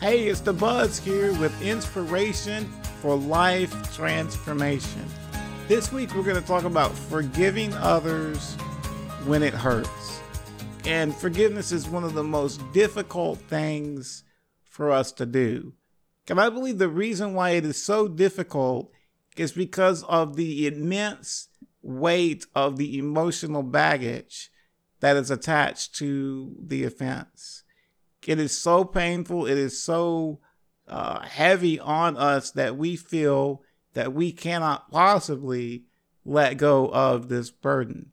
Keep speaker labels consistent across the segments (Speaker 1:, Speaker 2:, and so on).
Speaker 1: Hey, it's the Buzz here with inspiration for life transformation. This week we're going to talk about forgiving others when it hurts. And forgiveness is one of the most difficult things for us to do. And I believe the reason why it is so difficult is because of the immense weight of the emotional baggage that is attached to the offense. It is so painful, it is so uh, heavy on us that we feel that we cannot possibly let go of this burden.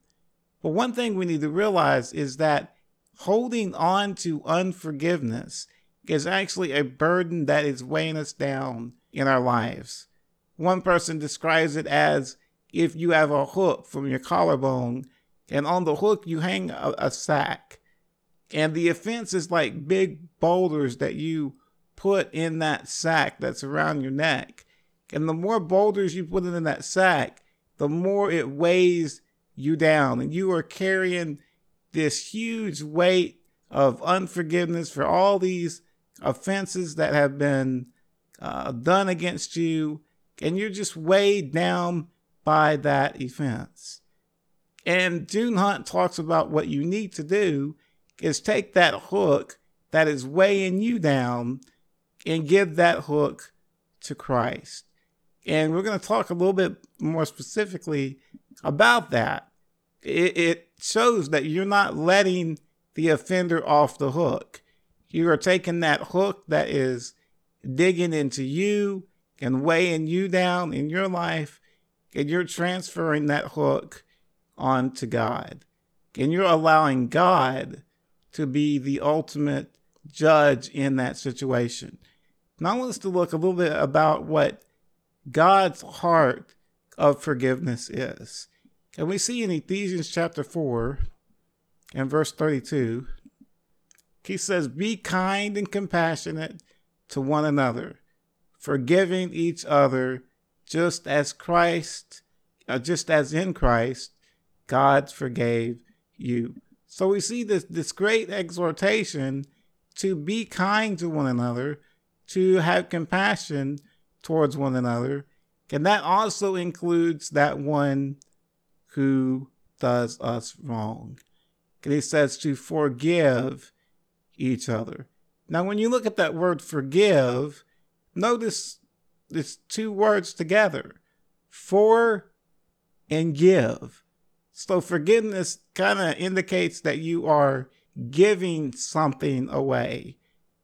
Speaker 1: But one thing we need to realize is that holding on to unforgiveness is actually a burden that is weighing us down in our lives. One person describes it as if you have a hook from your collarbone, and on the hook you hang a, a sack. And the offense is like big boulders that you put in that sack that's around your neck. And the more boulders you put in that sack, the more it weighs you down. And you are carrying this huge weight of unforgiveness for all these offenses that have been uh, done against you. And you're just weighed down by that offense. And June Hunt talks about what you need to do is take that hook that is weighing you down and give that hook to Christ. And we're going to talk a little bit more specifically about that. It, it shows that you're not letting the offender off the hook. You are taking that hook that is digging into you and weighing you down in your life, and you're transferring that hook onto God. And you're allowing God to be the ultimate judge in that situation. Now, I want us to look a little bit about what God's heart of forgiveness is. And we see in Ephesians chapter 4 and verse 32, he says, Be kind and compassionate to one another, forgiving each other, just as Christ, uh, just as in Christ, God forgave you. So we see this, this great exhortation to be kind to one another, to have compassion towards one another. And that also includes that one who does us wrong. And he says to forgive each other. Now, when you look at that word forgive, notice it's two words together for and give. So forgiveness kind of indicates that you are giving something away.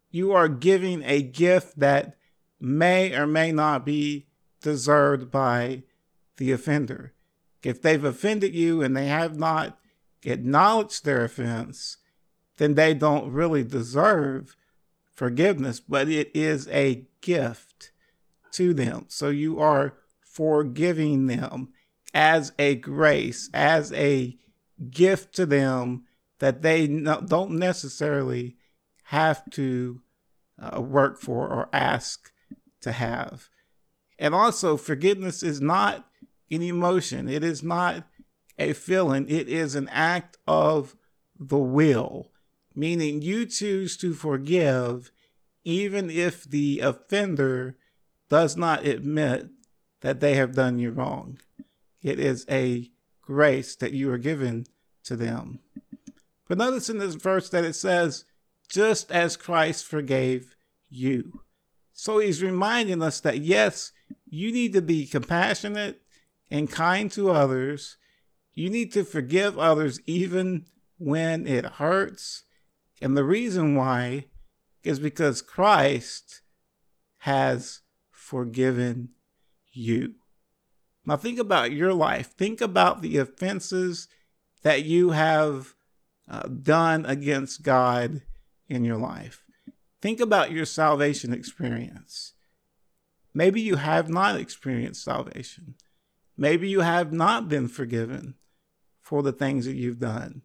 Speaker 1: You are giving a gift that may or may not be deserved by the offender. If they've offended you and they have not acknowledged their offense, then they don't really deserve forgiveness, but it is a gift to them. So you are forgiving them as a grace, as a gift to them that they no, don't necessarily have to uh, work for or ask to have. And also, forgiveness is not an emotion, it is not a feeling, it is an act of the will, meaning you choose to forgive even if the offender does not admit that they have done you wrong. It is a grace that you are given to them. But notice in this verse that it says, just as Christ forgave you. So he's reminding us that yes, you need to be compassionate and kind to others. You need to forgive others even when it hurts. And the reason why is because Christ has forgiven you. Now, think about your life. Think about the offenses that you have uh, done against God in your life. Think about your salvation experience. Maybe you have not experienced salvation. Maybe you have not been forgiven for the things that you've done.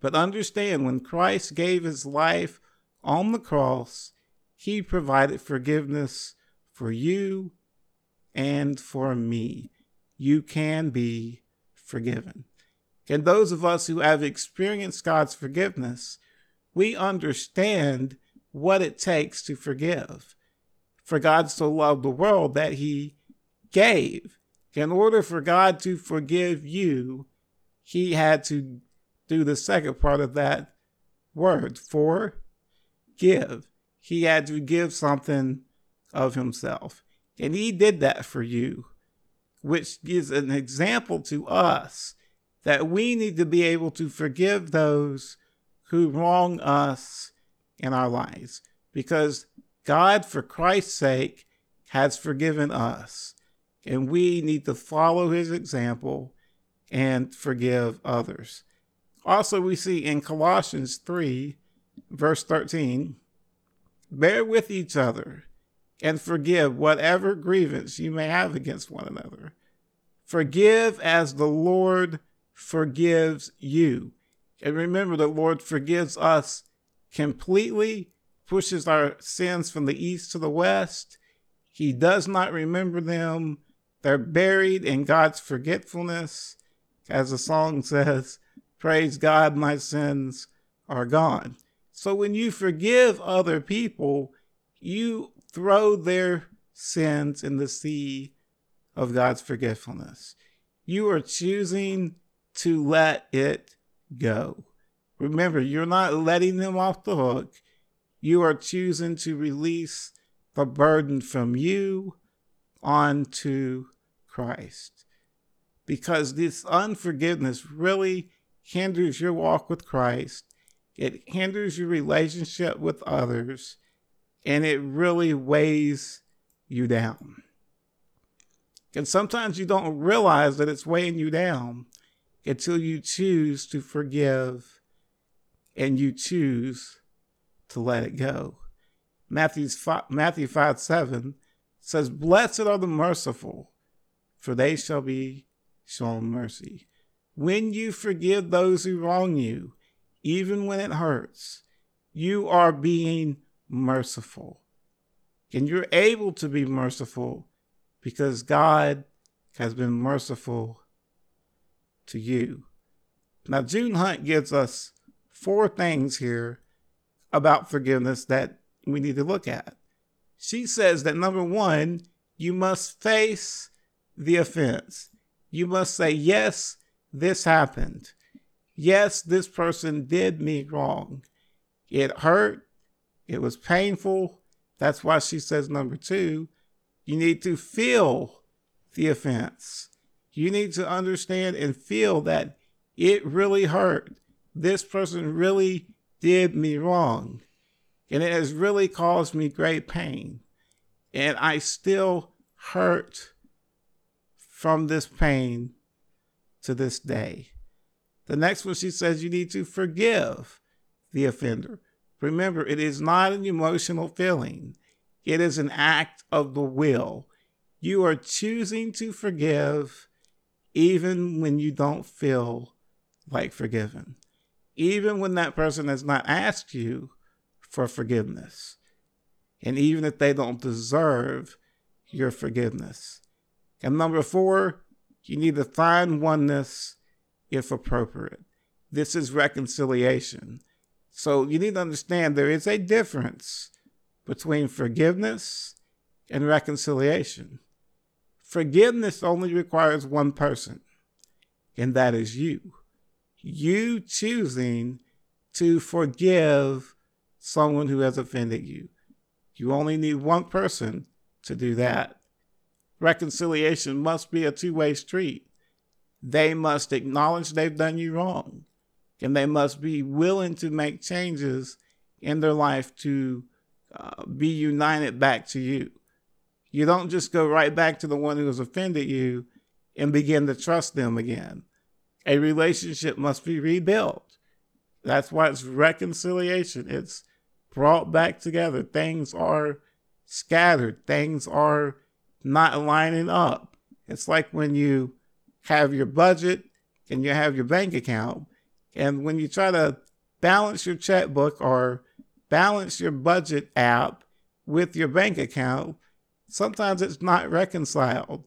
Speaker 1: But understand when Christ gave his life on the cross, he provided forgiveness for you and for me you can be forgiven. And those of us who have experienced God's forgiveness, we understand what it takes to forgive. For God so loved the world that he gave. In order for God to forgive you, he had to do the second part of that word for give. He had to give something of himself. And he did that for you, which gives an example to us that we need to be able to forgive those who wrong us in our lives because God, for Christ's sake, has forgiven us. And we need to follow his example and forgive others. Also, we see in Colossians 3, verse 13, bear with each other and forgive whatever grievance you may have against one another. Forgive as the Lord forgives you. And remember, the Lord forgives us completely, pushes our sins from the east to the west. He does not remember them. They're buried in God's forgetfulness. As the song says, Praise God, my sins are gone. So when you forgive other people, you throw their sins in the sea of God's forgetfulness. You are choosing to let it go. Remember, you're not letting them off the hook. You are choosing to release the burden from you onto Christ. Because this unforgiveness really hinders your walk with Christ, it hinders your relationship with others, and it really weighs you down. And sometimes you don't realize that it's weighing you down until you choose to forgive and you choose to let it go. Matthew's 5, Matthew 5 7 says, Blessed are the merciful, for they shall be shown mercy. When you forgive those who wrong you, even when it hurts, you are being merciful. And you're able to be merciful because God has been merciful to you. Now, June Hunt gives us four things here about forgiveness that we need to look at. She says that number one, you must face the offense. You must say, Yes, this happened. Yes, this person did me wrong. It hurt. It was painful. That's why she says, number two, you need to feel the offense. You need to understand and feel that it really hurt. This person really did me wrong. And it has really caused me great pain. And I still hurt from this pain to this day. The next one, she says you need to forgive the offender. Remember, it is not an emotional feeling, it is an act of the will. You are choosing to forgive even when you don't feel like forgiven, even when that person has not asked you for forgiveness, and even if they don't deserve your forgiveness. And number four, you need to find oneness if appropriate. This is reconciliation. So you need to understand there is a difference between forgiveness and reconciliation. Forgiveness only requires one person, and that is you. You choosing to forgive someone who has offended you. You only need one person to do that. Reconciliation must be a two way street they must acknowledge they've done you wrong and they must be willing to make changes in their life to uh, be united back to you. You don't just go right back to the one who has offended you and begin to trust them again. A relationship must be rebuilt. That's why it's reconciliation. It's brought back together. Things are scattered, things are not lining up. It's like when you have your budget and you have your bank account. And when you try to balance your checkbook or balance your budget app with your bank account, sometimes it's not reconciled.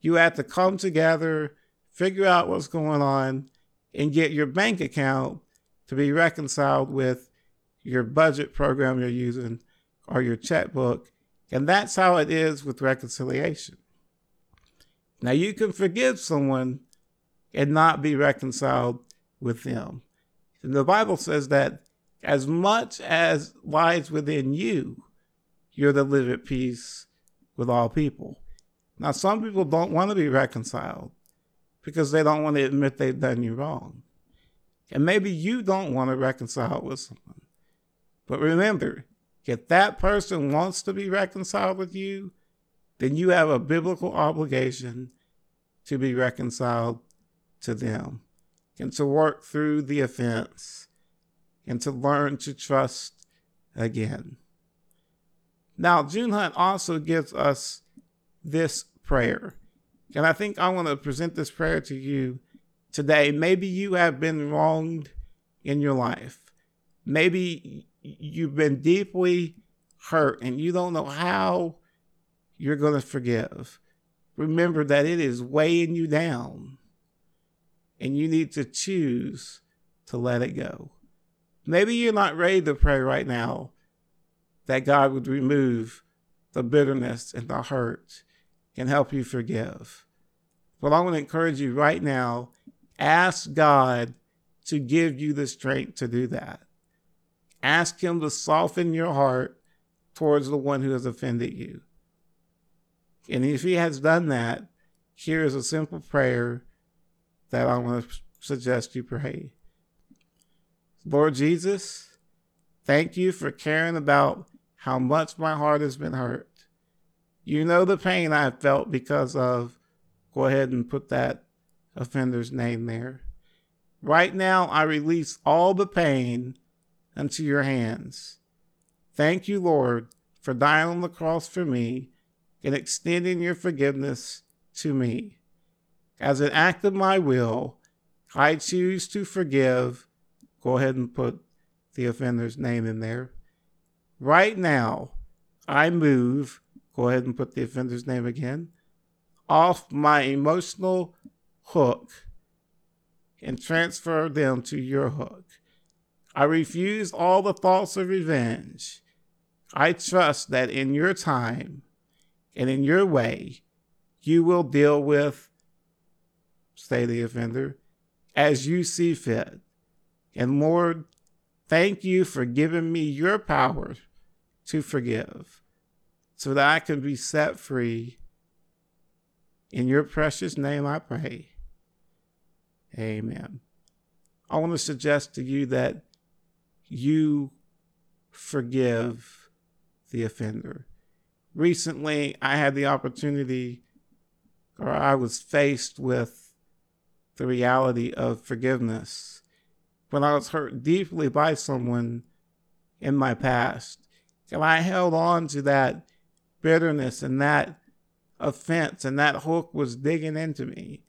Speaker 1: You have to come together, figure out what's going on, and get your bank account to be reconciled with your budget program you're using, or your checkbook. And that's how it is with reconciliation. Now, you can forgive someone and not be reconciled with them. The Bible says that as much as lies within you, you're to live at peace with all people. Now, some people don't want to be reconciled because they don't want to admit they've done you wrong. And maybe you don't want to reconcile with someone. But remember, if that person wants to be reconciled with you, then you have a biblical obligation to be reconciled to them and to work through the offense and to learn to trust again. Now, June Hunt also gives us this prayer. And I think I want to present this prayer to you today. Maybe you have been wronged in your life. Maybe you've been deeply hurt and you don't know how you're going to forgive. Remember that it is weighing you down and you need to choose to let it go. Maybe you're not ready to pray right now that God would remove the bitterness and the hurt and help you forgive. But I want to encourage you right now ask God to give you the strength to do that. Ask Him to soften your heart towards the one who has offended you. And if He has done that, here is a simple prayer that I want to suggest you pray. Lord Jesus, thank you for caring about how much my heart has been hurt. You know the pain I've felt because of, go ahead and put that offender's name there. Right now, I release all the pain unto your hands. Thank you, Lord, for dying on the cross for me and extending your forgiveness to me. As an act of my will, I choose to forgive. Go ahead and put the offender's name in there. Right now, I move. Go ahead and put the offender's name again. Off my emotional hook and transfer them to your hook. I refuse all the thoughts of revenge. I trust that in your time and in your way, you will deal with say the offender, as you see fit. And Lord, thank you for giving me your power to forgive so that I can be set free. In your precious name I pray. Amen. I want to suggest to you that you forgive the offender. Recently, I had the opportunity, or I was faced with the reality of forgiveness. When I was hurt deeply by someone in my past, and I held on to that bitterness and that offense, and that hook was digging into me,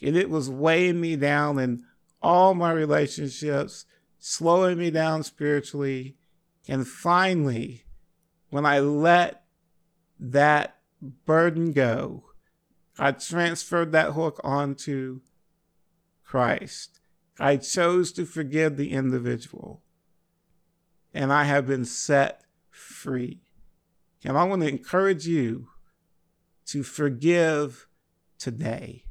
Speaker 1: and it was weighing me down in all my relationships, slowing me down spiritually. And finally, when I let that burden go, I transferred that hook onto Christ. I chose to forgive the individual, and I have been set free. And I want to encourage you to forgive today,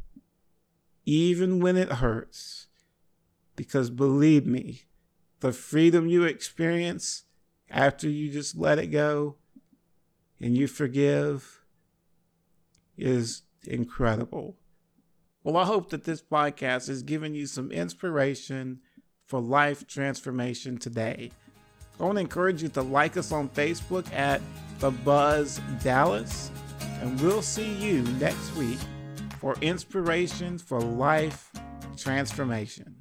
Speaker 1: even when it hurts, because believe me, the freedom you experience after you just let it go and you forgive is incredible. Well, I hope that this podcast has given you some inspiration for life transformation today. I want to encourage you to like us on Facebook at The Buzz Dallas, and we'll see you next week for inspiration for life transformation.